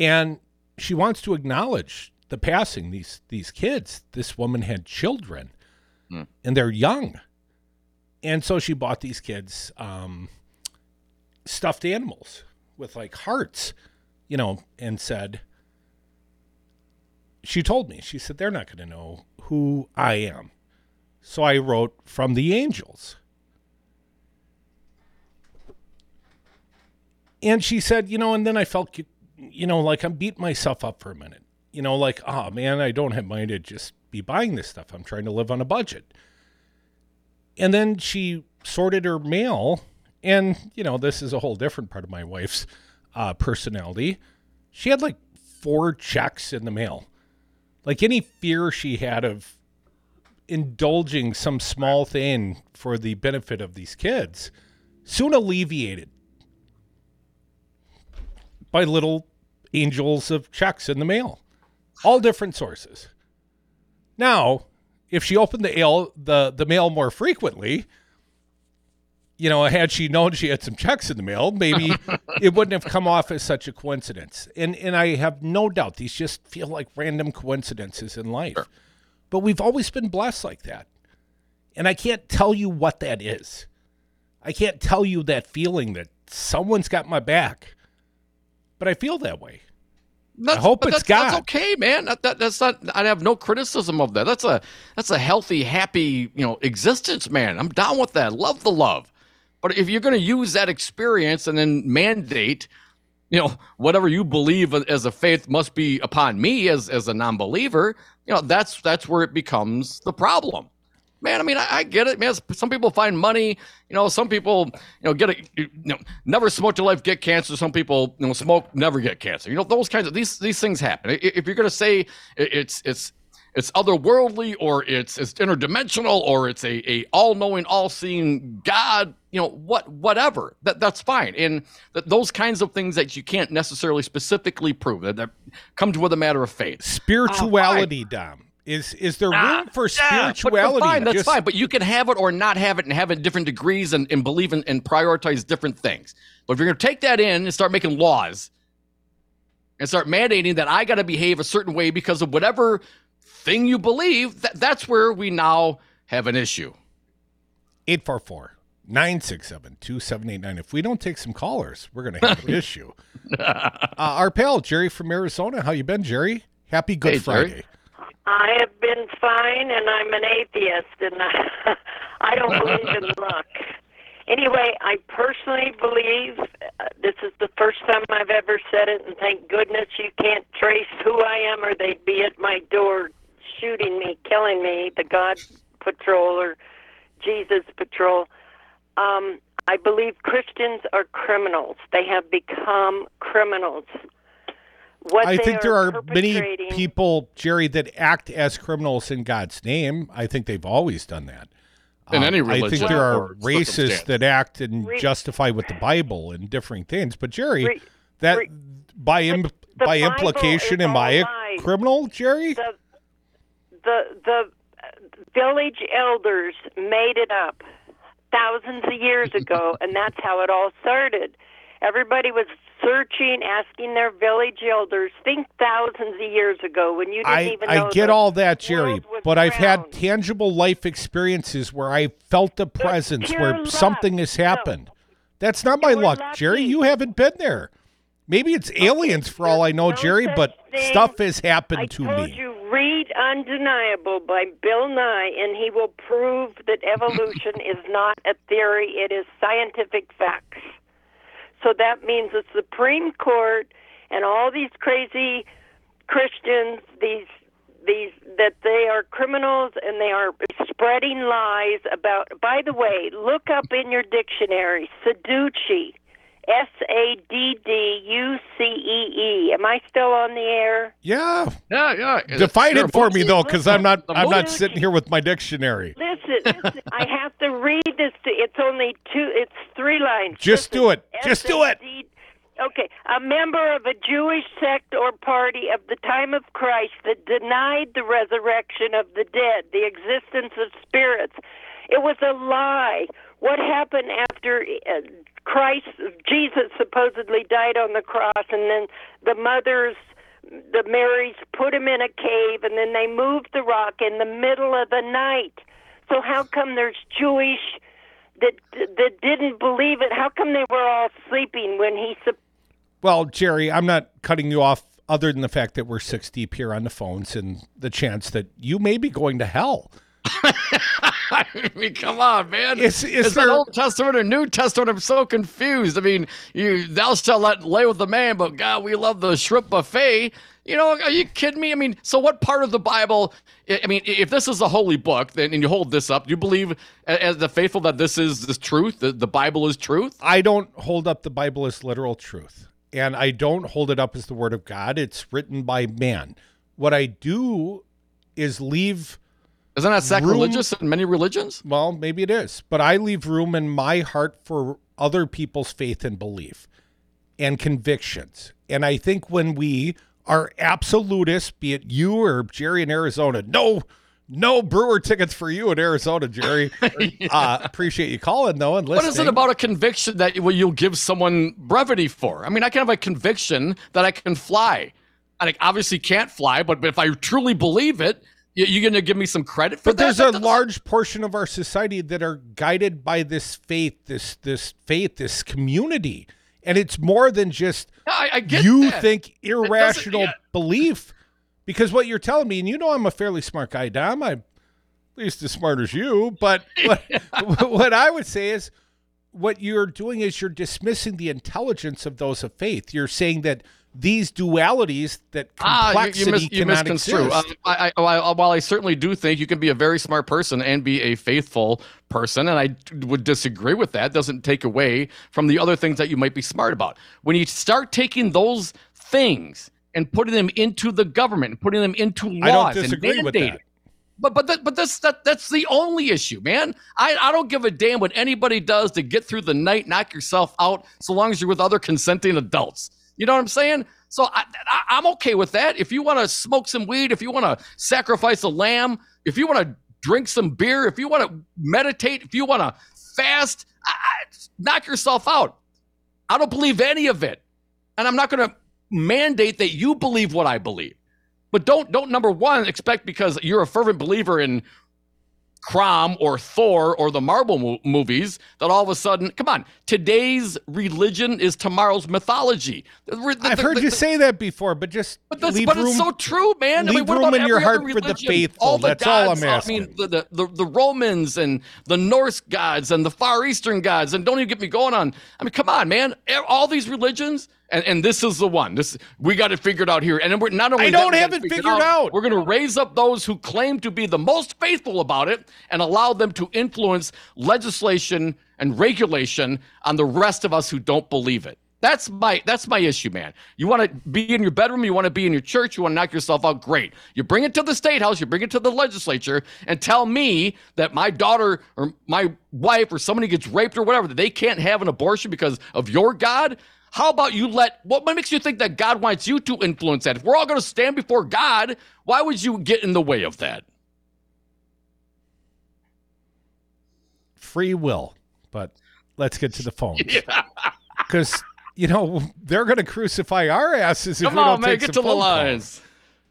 [SPEAKER 4] And she wants to acknowledge the passing these these kids. This woman had children and they're young. And so she bought these kids um, stuffed animals with like hearts, you know, and said she told me, she said, they're not going to know who I am. So I wrote from the angels. And she said, you know, and then I felt, you know, like I'm beating myself up for a minute. You know, like, oh man, I don't have money to just be buying this stuff. I'm trying to live on a budget. And then she sorted her mail. And, you know, this is a whole different part of my wife's uh, personality. She had like four checks in the mail. Like any fear she had of indulging some small thing for the benefit of these kids soon alleviated by little angels of checks in the mail, all different sources. Now, if she opened the mail, the, the mail more frequently, you know, had she known she had some checks in the mail, maybe it wouldn't have come off as such a coincidence. And and I have no doubt these just feel like random coincidences in life. But we've always been blessed like that. And I can't tell you what that is. I can't tell you that feeling that someone's got my back. But I feel that way.
[SPEAKER 5] That's,
[SPEAKER 4] I hope it's
[SPEAKER 5] that's, that's okay, man. That, that, that's not. I have no criticism of that. That's a that's a healthy, happy, you know, existence, man. I'm down with that. Love the love. But if you're going to use that experience and then mandate, you know, whatever you believe as a faith must be upon me as as a non-believer, you know, that's that's where it becomes the problem. Man, I mean, I, I get it, man. Some people find money, you know. Some people, you know, get a, you know, never smoke your life, get cancer. Some people, you know, smoke, never get cancer. You know, those kinds of these these things happen. If you're going to say it's it's it's otherworldly or it's it's interdimensional or it's a, a all-knowing all-seeing god you know what whatever that that's fine and th- those kinds of things that you can't necessarily specifically prove that, that come to with a matter of faith
[SPEAKER 4] Spirituality, uh, Dom. Is is there room for
[SPEAKER 5] yeah, but-
[SPEAKER 4] spirituality?
[SPEAKER 5] But, fine, that's
[SPEAKER 4] Just-
[SPEAKER 5] fine. But you can have it or not have it and have it in different degrees and, and believe in and prioritize different things. But if you're going to take that in and start making laws and start mandating that I got to behave a certain way because of whatever thing you believe, that, that's where we now have an issue.
[SPEAKER 4] 844 967 2789. If we don't take some callers, we're going to have an issue. Uh, our pal, Jerry from Arizona. How you been, Jerry? Happy Good
[SPEAKER 5] Hey, Jerry.
[SPEAKER 10] I have been fine, and I'm an atheist, and I, I don't believe in luck. Anyway, I personally believe uh, this is the first time I've ever said it, and thank goodness you can't trace who I am, or they'd be at my door shooting me, killing me, the God Patrol or Jesus Patrol. Um, I believe Christians are criminals. They have become criminals. What
[SPEAKER 4] I think there are many people, Jerry, that act as criminals in God's name. I think they've always done that. Um,
[SPEAKER 5] In any
[SPEAKER 4] I think there are
[SPEAKER 5] or
[SPEAKER 4] racists that act and
[SPEAKER 10] Re-
[SPEAKER 4] justify with the Bible and differing things. But Jerry,
[SPEAKER 10] Re-
[SPEAKER 4] that
[SPEAKER 10] re-
[SPEAKER 4] by Im- by
[SPEAKER 10] Bible
[SPEAKER 4] implication,
[SPEAKER 10] is
[SPEAKER 4] am I a
[SPEAKER 10] all lies.
[SPEAKER 4] criminal, Jerry?
[SPEAKER 10] the the the village elders made it up thousands of years ago and that's how it all started everybody was searching asking their village elders think thousands of years ago when you didn't
[SPEAKER 4] I,
[SPEAKER 10] even
[SPEAKER 4] I get all that, Jerry, but I've had tangible life experiences where I felt the presence, where
[SPEAKER 10] luck.
[SPEAKER 4] something has
[SPEAKER 10] No.
[SPEAKER 4] happened. That's not my luck, Jerry. You haven't been there. Maybe it's aliens for all I know,
[SPEAKER 10] no
[SPEAKER 4] Jerry, but
[SPEAKER 10] thing.
[SPEAKER 4] stuff has happened
[SPEAKER 10] I
[SPEAKER 4] to
[SPEAKER 10] told
[SPEAKER 4] me.
[SPEAKER 10] you read Undeniable by Bill Nye, and he will prove that evolution is not a theory, it is scientific facts. So that means the Supreme Court and all these crazy Christians, these these that they are criminals and they are spreading lies about by the way, look up in your dictionary Sadducee. S A D D U C E E. Am I still on the air?
[SPEAKER 4] Yeah.
[SPEAKER 5] Yeah, yeah.
[SPEAKER 4] Define
[SPEAKER 5] Sure,
[SPEAKER 4] it for me though, because I'm not I'm not sitting here with my dictionary.
[SPEAKER 10] Listen, listen. I have to read this. To, it's only two. It's three lines.
[SPEAKER 4] Just
[SPEAKER 10] Listen,
[SPEAKER 4] do it. Just do it.
[SPEAKER 10] Okay, a member of a Jewish sect or party of the time of Christ that denied the resurrection of the dead, the existence of spirits. It was a lie. What happened after uh, Christ, Jesus supposedly died on the cross, and then the mothers, the Marys, put him in a cave, and then they moved the rock in the middle of the night. So how come there's Jewish that that didn't believe it? How come they were all sleeping when he sup-
[SPEAKER 4] Well, Jerry, I'm not cutting you off other than the fact that we're six deep here on the phones and the chance that you may be going to hell.
[SPEAKER 5] I mean, come on, man.
[SPEAKER 4] Is- is
[SPEAKER 5] Is that
[SPEAKER 4] there-
[SPEAKER 5] Old Testament or New Testament? I'm so confused. I mean, you thou shalt not lay with the man, but God, we love the shrimp buffet. You know, are you kidding me? I mean, so what part of the Bible? I mean, if this is a holy book, then and you hold this up, do you believe as the faithful that this is the truth? The, the Bible is truth?
[SPEAKER 4] I don't hold up the Bible as literal truth, and I don't hold it up as the word of God. It's written by man. What I do is leave
[SPEAKER 5] Isn't that
[SPEAKER 4] Room-
[SPEAKER 5] sacrilegious in many religions?
[SPEAKER 4] Well, maybe it is, but I leave room in my heart for other people's faith and belief and convictions. And I think when we are absolutists, be it you or Jerry in Arizona, no, no brewer tickets for you in Arizona, Jerry. uh, appreciate you calling though and
[SPEAKER 5] What
[SPEAKER 4] listening.
[SPEAKER 5] is it about a conviction that well, you'll give someone brevity for? I mean, I can have a conviction that I can fly. I obviously can't fly, but if I truly believe it, you, you're going to give me some credit for that.
[SPEAKER 4] But
[SPEAKER 5] that?
[SPEAKER 4] there's
[SPEAKER 5] That
[SPEAKER 4] a
[SPEAKER 5] doesn't-
[SPEAKER 4] large portion of our society that are guided by this faith, this this faith, this community, and it's more than just
[SPEAKER 5] I,
[SPEAKER 4] you
[SPEAKER 5] that.
[SPEAKER 4] think irrational
[SPEAKER 5] yeah.
[SPEAKER 4] belief. Because what you're telling me, and you know I'm a fairly smart guy, Dom. I'm at least as smart as you. But what, what I would say is, what you're doing is you're dismissing the intelligence of those of faith. You're saying that these dualities, that
[SPEAKER 5] Ah, you,
[SPEAKER 4] complexity
[SPEAKER 5] you, mis- you misconstrue.
[SPEAKER 4] exist.
[SPEAKER 5] Um, I, I, while I certainly do think you can be a very smart person and be a faithful person, and I would disagree with that, doesn't take away from the other things that you might be smart about. When you start taking those things and putting them into the government, and putting them into laws,
[SPEAKER 4] I
[SPEAKER 5] and mandating-
[SPEAKER 4] that.
[SPEAKER 5] But but that, but that's that that's the only issue, man. I, I don't give a damn what anybody does to get through the night, knock yourself out, so long as you're with other consenting adults. You know what I'm saying? So I, I I'm okay with that. If you want to smoke some weed, if you want to sacrifice a lamb, if you want to drink some beer, if you want to meditate, if you want to fast, I, I, knock yourself out. I don't believe any of it, and I'm not going to mandate that you believe what I believe. But don't don't number one expect because you're a fervent believer in Crom or Thor or the Marvel mo- movies that all of a sudden, come on, today's religion is tomorrow's mythology. The- the-
[SPEAKER 4] I've
[SPEAKER 5] the-
[SPEAKER 4] heard you say that before, but just
[SPEAKER 5] but that's but
[SPEAKER 4] room.
[SPEAKER 5] it's so true, man. I
[SPEAKER 4] leave
[SPEAKER 5] mean,
[SPEAKER 4] room in your heart
[SPEAKER 5] other
[SPEAKER 4] for the faithful.
[SPEAKER 5] All the
[SPEAKER 4] That's all I'm
[SPEAKER 5] gods, I mean,
[SPEAKER 4] asking.
[SPEAKER 5] the, the, the, Romans and the Norse gods and the Far Eastern gods, and don't even get me going on. I mean, come on, man. All these religions, and, and this is the one. This we got it figured out here. And we're not only
[SPEAKER 4] I don't
[SPEAKER 5] got
[SPEAKER 4] have it figured out.
[SPEAKER 5] We're going to raise up those who claim to be the most faithful about it and allow them to influence legislation and regulation on the rest of us who don't believe it. That's my that's my issue, man. You want to be in your bedroom, you want to be in your church, you want to knock yourself out, great. You bring it to the state house, you bring it to the legislature, and tell me that my daughter or my wife or somebody gets raped or whatever, that they can't have an abortion because of your God. How about you let what makes you think that God wants you to influence that? If we're all going to stand before God, why would you get in the way of that?
[SPEAKER 4] free will. But let's get to the phones. Because, you know, they're going to crucify our asses if
[SPEAKER 5] Come
[SPEAKER 4] we don't
[SPEAKER 5] on, man,
[SPEAKER 4] take
[SPEAKER 5] get
[SPEAKER 4] some
[SPEAKER 5] to the
[SPEAKER 4] phone
[SPEAKER 5] lines.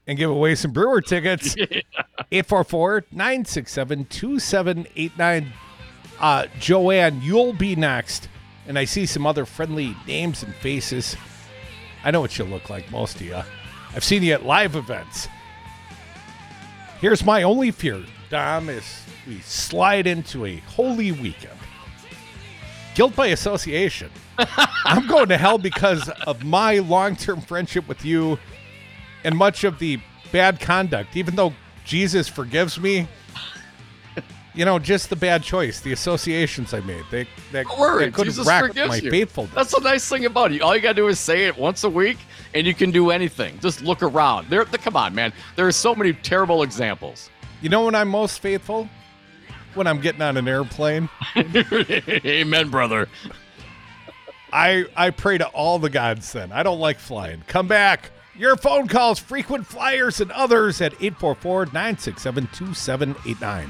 [SPEAKER 4] and give away some brewer tickets. 844 967 2789. Uh, Joanne, you'll be next. And I see some other friendly names and faces. I know what you look like, most of you. I've seen you at live events. Here's my only fear, Dom, is we slide into a holy weekend. Guilt by association. I'm going to hell because of my long term friendship with you and much of the bad conduct. Even though Jesus forgives me, you know, just the bad choice, the associations I made. They, they,
[SPEAKER 5] Don't worry,
[SPEAKER 4] they could
[SPEAKER 5] Jesus forgives
[SPEAKER 4] my
[SPEAKER 5] you.
[SPEAKER 4] faithfulness.
[SPEAKER 5] That's the nice thing about it. All you gotta do is say it once a week, and you can do anything. Just look around. There, come on, man. There are so many terrible examples.
[SPEAKER 4] You know when I'm most faithful? When I'm getting on an airplane.
[SPEAKER 5] Amen, brother.
[SPEAKER 4] I I pray to all the gods then. I don't like flying. Come back. Your phone calls, frequent flyers, and others at 844 967 2789.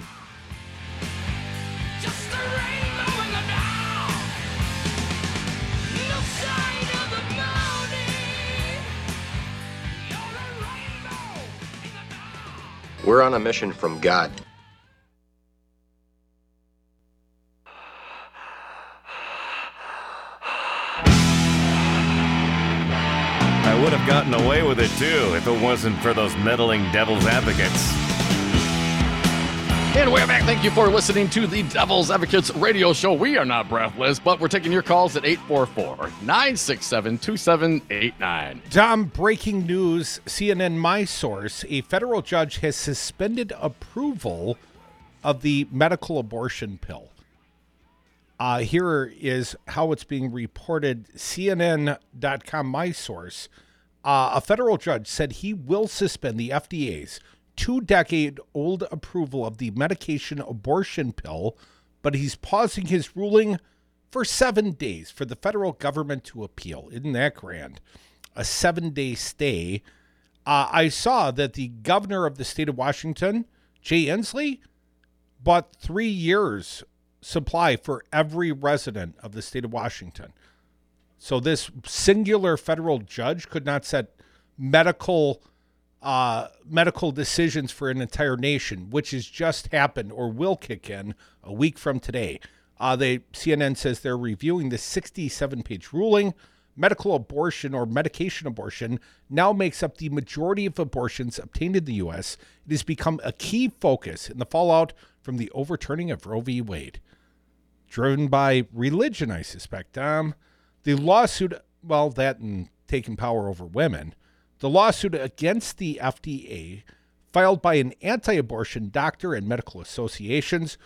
[SPEAKER 11] We're on a mission from God.
[SPEAKER 9] I would have gotten away with it too if it wasn't for those meddling devil's advocates.
[SPEAKER 5] And we're back. Thank you for listening to the Devil's Advocates radio show. We are not breathless, but we're taking your calls at 844 967 2789.
[SPEAKER 4] Dom, breaking news CNN My Source. A federal judge has suspended approval of the medical abortion pill. Uh, here is how it's being reported CNN.com, My Source. Uh, a federal judge said he will suspend the FDA's two decade old approval of the medication abortion pill, but he's pausing his ruling for seven days for the federal government to appeal. Isn't that grand? A seven day stay. Uh, I saw that the governor of the state of Washington, Jay Inslee, bought three years supply for every resident of the state of Washington. So this singular federal judge could not set medical uh, medical decisions for an entire nation, which has just happened or will kick in a week from today. Uh, they CNN says they're reviewing the 67-page ruling. Medical abortion or medication abortion now makes up the majority of abortions obtained in the U.S. It has become a key focus in the fallout from the overturning of Roe v. Wade driven by religion, I suspect. Um, the lawsuit, well, that and taking power over women, the lawsuit against the FDA, filed by an anti abortion doctor and medical associations,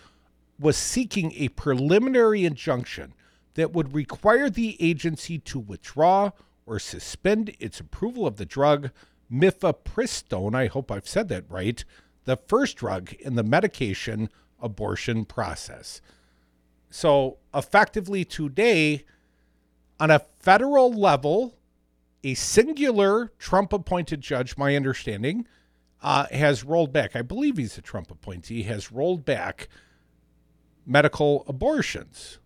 [SPEAKER 4] was seeking a preliminary injunction that would require the agency to withdraw or suspend its approval of the drug mifepristone. I hope I've said that right. The first drug in the medication abortion process. So, effectively, today, on a federal level, a singular Trump appointed judge, my understanding, uh, has rolled back. I believe he's a Trump appointee, has rolled back medical abortions.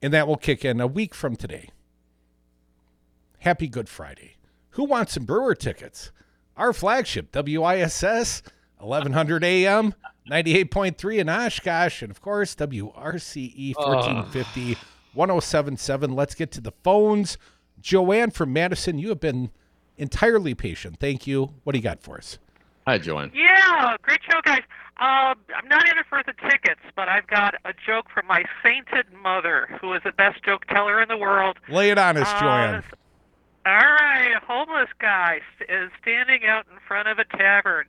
[SPEAKER 4] And that will kick in a week from today. Happy Good Friday. Who wants some brewer tickets? Our flagship, WISS, 1100 AM. 98.3 in Oshkosh, and of course, WRCE 1450 1077. Let's get to the phones. Joanne from Madison, you have been entirely patient. Thank you. What do you got for us?
[SPEAKER 5] Hi, Joanne.
[SPEAKER 12] Yeah, great show, guys. Um, I'm not in it for the tickets, but I've got a joke from my sainted mother, who is the best joke teller in the world.
[SPEAKER 4] Lay it on us,
[SPEAKER 12] Uh,
[SPEAKER 4] Joanne.
[SPEAKER 12] All right, a homeless guy is standing out in front of a tavern,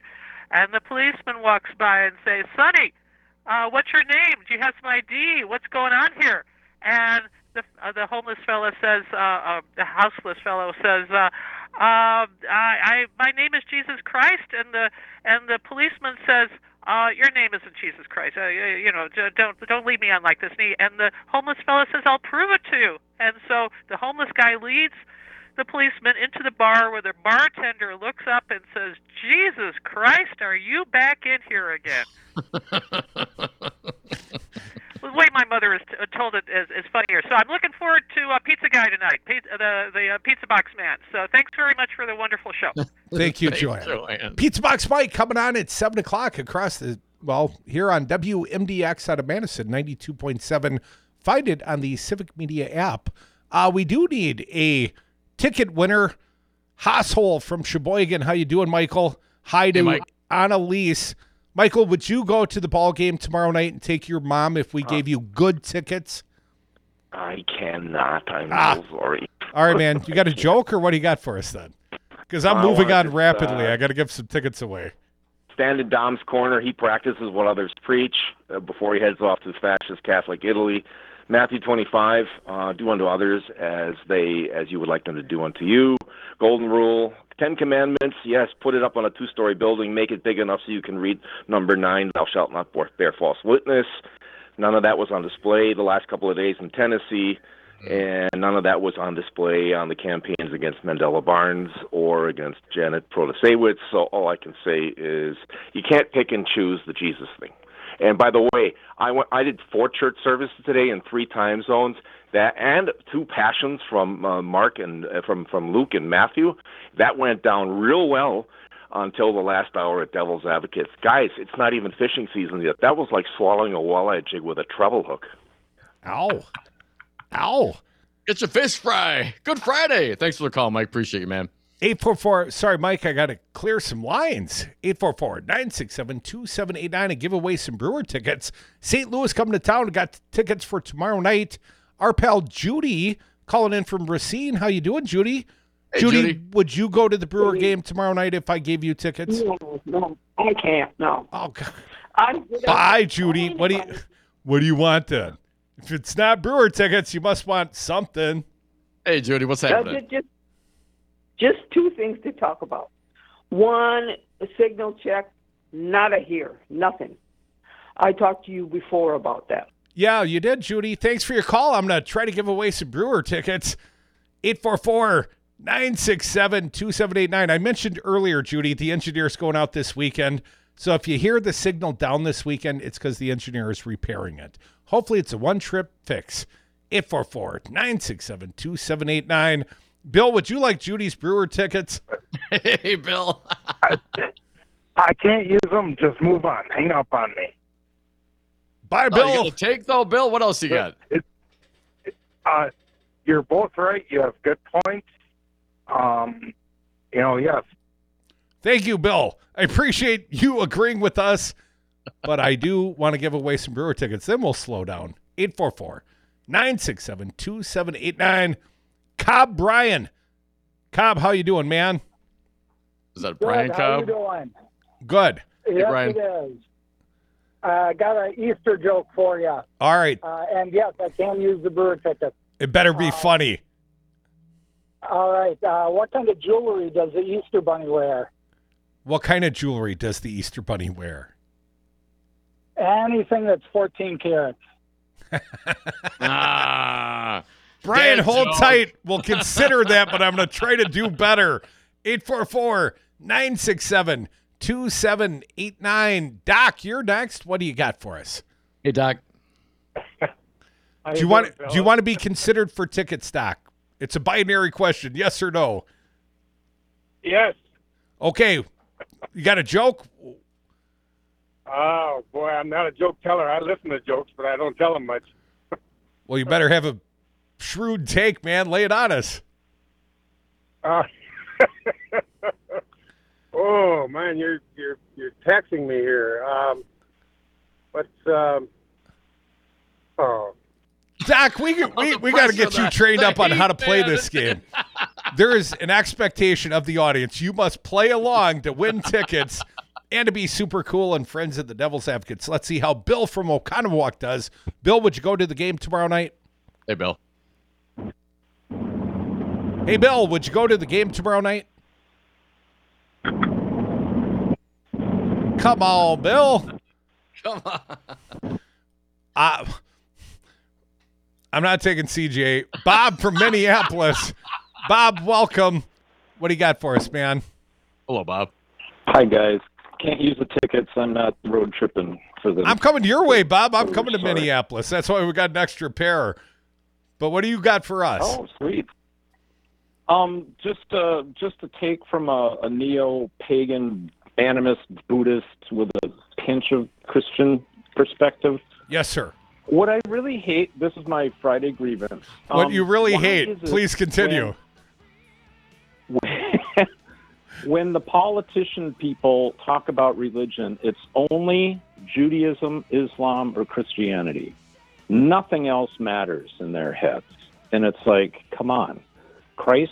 [SPEAKER 12] and the policeman walks by and says, "Sonny, uh, what's your name? Do you have some ID? What's going on here?" And the uh, the homeless fellow says, uh, uh, the houseless fellow says, uh, uh, I, I my name is Jesus Christ, and the and the policeman says. Uh, your name isn't Jesus Christ. Uh, you know, don't don't leave me on like this. And the homeless fellow says, "I'll prove it to you." And so the homeless guy leads the policeman into the bar where the bartender looks up and says, Jesus Christ, are you back in here again? the way my mother has t- uh, told it is, is funnier. So I'm looking forward to uh, Pizza Guy tonight, pizza, the, the uh, Pizza Box Man. So thanks very much for the wonderful show.
[SPEAKER 4] Thank you, Joanne.
[SPEAKER 5] Joanne.
[SPEAKER 4] Pizza Box Mike coming on at 7 o'clock across the, well, here on WMDX out of Madison, 92.7. Find it on the Civic Media app. Uh, we do need a ticket winner. Hosshole from Sheboygan. How you doing, Michael? hi to
[SPEAKER 5] Mike.
[SPEAKER 4] Annalise. Michael, would you go to the ball game tomorrow night and take your mom if we gave you good tickets?
[SPEAKER 13] I cannot. I'm
[SPEAKER 4] Ah.
[SPEAKER 13] so sorry.
[SPEAKER 4] All right, man. You got a joke or what do you got for us then? Because I'm moving on rapidly.
[SPEAKER 13] uh,
[SPEAKER 4] I got to give some tickets away.
[SPEAKER 13] Stand in Dom's corner. He practices what others preach uh, before he heads off to fascist Catholic Italy. Matthew 25, uh, do unto others as they as you would like them to do unto you. Golden rule, Ten Commandments. Yes, put it up on a two-story building. Make it big enough so you can read number nine. Thou shalt not bear- false witness. None of that was on display the last couple of days in Tennessee, and none of that was on display on the campaigns against Mandela Barnes or against Janet Protasiewicz. So all I can say is you can't pick and choose the Jesus thing. And by the way, I went, I did four church services today in three time zones. That and two passions from uh, Mark and uh, from from Luke and Matthew. That went down real well until the last hour at Devil's Advocates. Guys, it's not even fishing season yet. That was like swallowing a walleye jig with a treble hook.
[SPEAKER 4] Ow. Ow.
[SPEAKER 5] It's a fish fry. Good Friday. Thanks for the call, Mike. Appreciate you, man.
[SPEAKER 4] 844. Sorry, Mike, I got to clear some lines. 844 967 2789 and give away some Brewer tickets. St. Louis coming to town. Got tickets for tomorrow night. Our pal Judy calling in from Racine. How you doing, Judy?
[SPEAKER 5] Hey,
[SPEAKER 4] Judy,
[SPEAKER 5] Judy.
[SPEAKER 4] would you go to the Brewer game tomorrow night if I gave you tickets?
[SPEAKER 14] No, no, I can't. No.
[SPEAKER 4] Oh, God.
[SPEAKER 14] I'm
[SPEAKER 4] Bye, Judy. What do you What do you want then? If it's not Brewer tickets, you must want something.
[SPEAKER 5] Hey, Judy, what's
[SPEAKER 14] That's
[SPEAKER 5] happening?
[SPEAKER 14] Just, two things to talk about. One, signal check, not a here, nothing. I talked to you before about that.
[SPEAKER 4] Yeah, you did, Judy. Thanks for your call. I'm going to try to give away some Brewer tickets. 844 967 2789. I mentioned earlier, Judy, the engineer's going out this weekend. So if you hear the signal down this weekend, it's because the engineer is repairing it. Hopefully, it's a one trip fix. 844 967 2789. Bill, would you like Judy's Brewer tickets?
[SPEAKER 5] hey, Bill.
[SPEAKER 15] I can't use them. Just move on. Hang up on me.
[SPEAKER 4] Bye,
[SPEAKER 5] Oh, you got a take though, Bill. What else you got?
[SPEAKER 15] Uh, you're both right. You have good points. Um, you know, yes.
[SPEAKER 4] Thank you, Bill. I appreciate you agreeing with us, but I do want to give away some Brewer tickets. Then we'll slow down. 844 967 2789. Cobb Bryan. Cobb, how you doing, man?
[SPEAKER 5] Is that Brian
[SPEAKER 16] Good. How you doing?
[SPEAKER 4] Good.
[SPEAKER 16] yes,
[SPEAKER 4] Brian.
[SPEAKER 16] it is. I got an Easter joke for you.
[SPEAKER 4] All right.
[SPEAKER 16] Uh, and yes, I can use the brewer ticket.
[SPEAKER 4] It better be funny.
[SPEAKER 16] All right. Uh, what kind of jewelry does the Easter Bunny wear?
[SPEAKER 4] What kind of jewelry does the Easter Bunny wear?
[SPEAKER 16] Anything that's 14 carats.
[SPEAKER 5] ah.
[SPEAKER 4] Brian,
[SPEAKER 5] Dead
[SPEAKER 4] hold
[SPEAKER 5] joke.
[SPEAKER 4] tight. We'll consider that, but I'm going to try to do better. 844 967 2789. Doc, you're next. What do you got for us?
[SPEAKER 5] Hey, Doc.
[SPEAKER 4] Do you want do you want to be considered for ticket stock? It's a binary question, yes or no.
[SPEAKER 15] Yes.
[SPEAKER 4] Okay. You got a joke?
[SPEAKER 15] Oh boy, I'm not a joke teller. I listen to jokes, but I don't tell them much.
[SPEAKER 4] Well, you better have a shrewd take, man. Lay it on us.
[SPEAKER 15] Uh, oh man, you're you're you're taxing me here. Um, but um, oh,
[SPEAKER 4] Doc, we we, we got to get you trained up on how to play this game. There is an expectation of the audience. You must play along to win tickets and to be super cool and friends of the Devil's Advocates. Let's see how Bill from Oconomowoc does. Bill, would you go to the game tomorrow night?
[SPEAKER 5] Hey, Bill.
[SPEAKER 4] Hey, Bill, would you go to the game tomorrow night? Come on, Bill.
[SPEAKER 5] Come on.
[SPEAKER 4] Uh, I'm not taking CJ. Bob from Minneapolis. Bob, welcome. What do you got for us, man?
[SPEAKER 5] Hello, Bob.
[SPEAKER 17] Hi guys. Can't use the tickets. I'm not road tripping for the.
[SPEAKER 4] I'm coming your way, Bob. I'm
[SPEAKER 17] Oh,
[SPEAKER 4] coming to
[SPEAKER 17] sorry.
[SPEAKER 4] Minneapolis. That's why we got an extra pair. But what do you got for us?
[SPEAKER 17] Oh, sweet. Um, just uh, just a take from a, a neo-pagan animist Buddhist with a pinch of Christian perspective.
[SPEAKER 4] Yes, sir.
[SPEAKER 17] What I really hate. This is my Friday grievance.
[SPEAKER 4] What
[SPEAKER 17] Um,
[SPEAKER 4] you really hate, please continue.
[SPEAKER 17] when- when the politician people talk about religion, it's only Judaism, Islam, or Christianity. Nothing else matters in their heads, and it's like, come on, Christ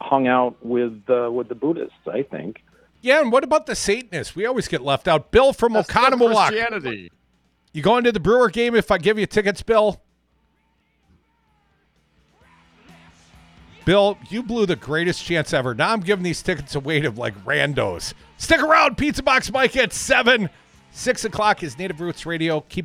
[SPEAKER 17] hung out with uh, with the Buddhists. I think.
[SPEAKER 4] Yeah, and what about the Satanists? We always get left out. Bill from
[SPEAKER 5] That's still
[SPEAKER 4] Oconomowoc.
[SPEAKER 5] Christianity.
[SPEAKER 4] You going to the Brewer game if I give you tickets, Bill? Bill, you blew the greatest chance ever. Now I'm giving these tickets away to like randos. Stick around, Pizza Box Mike at 7. 6 o'clock is Native Roots Radio. Keep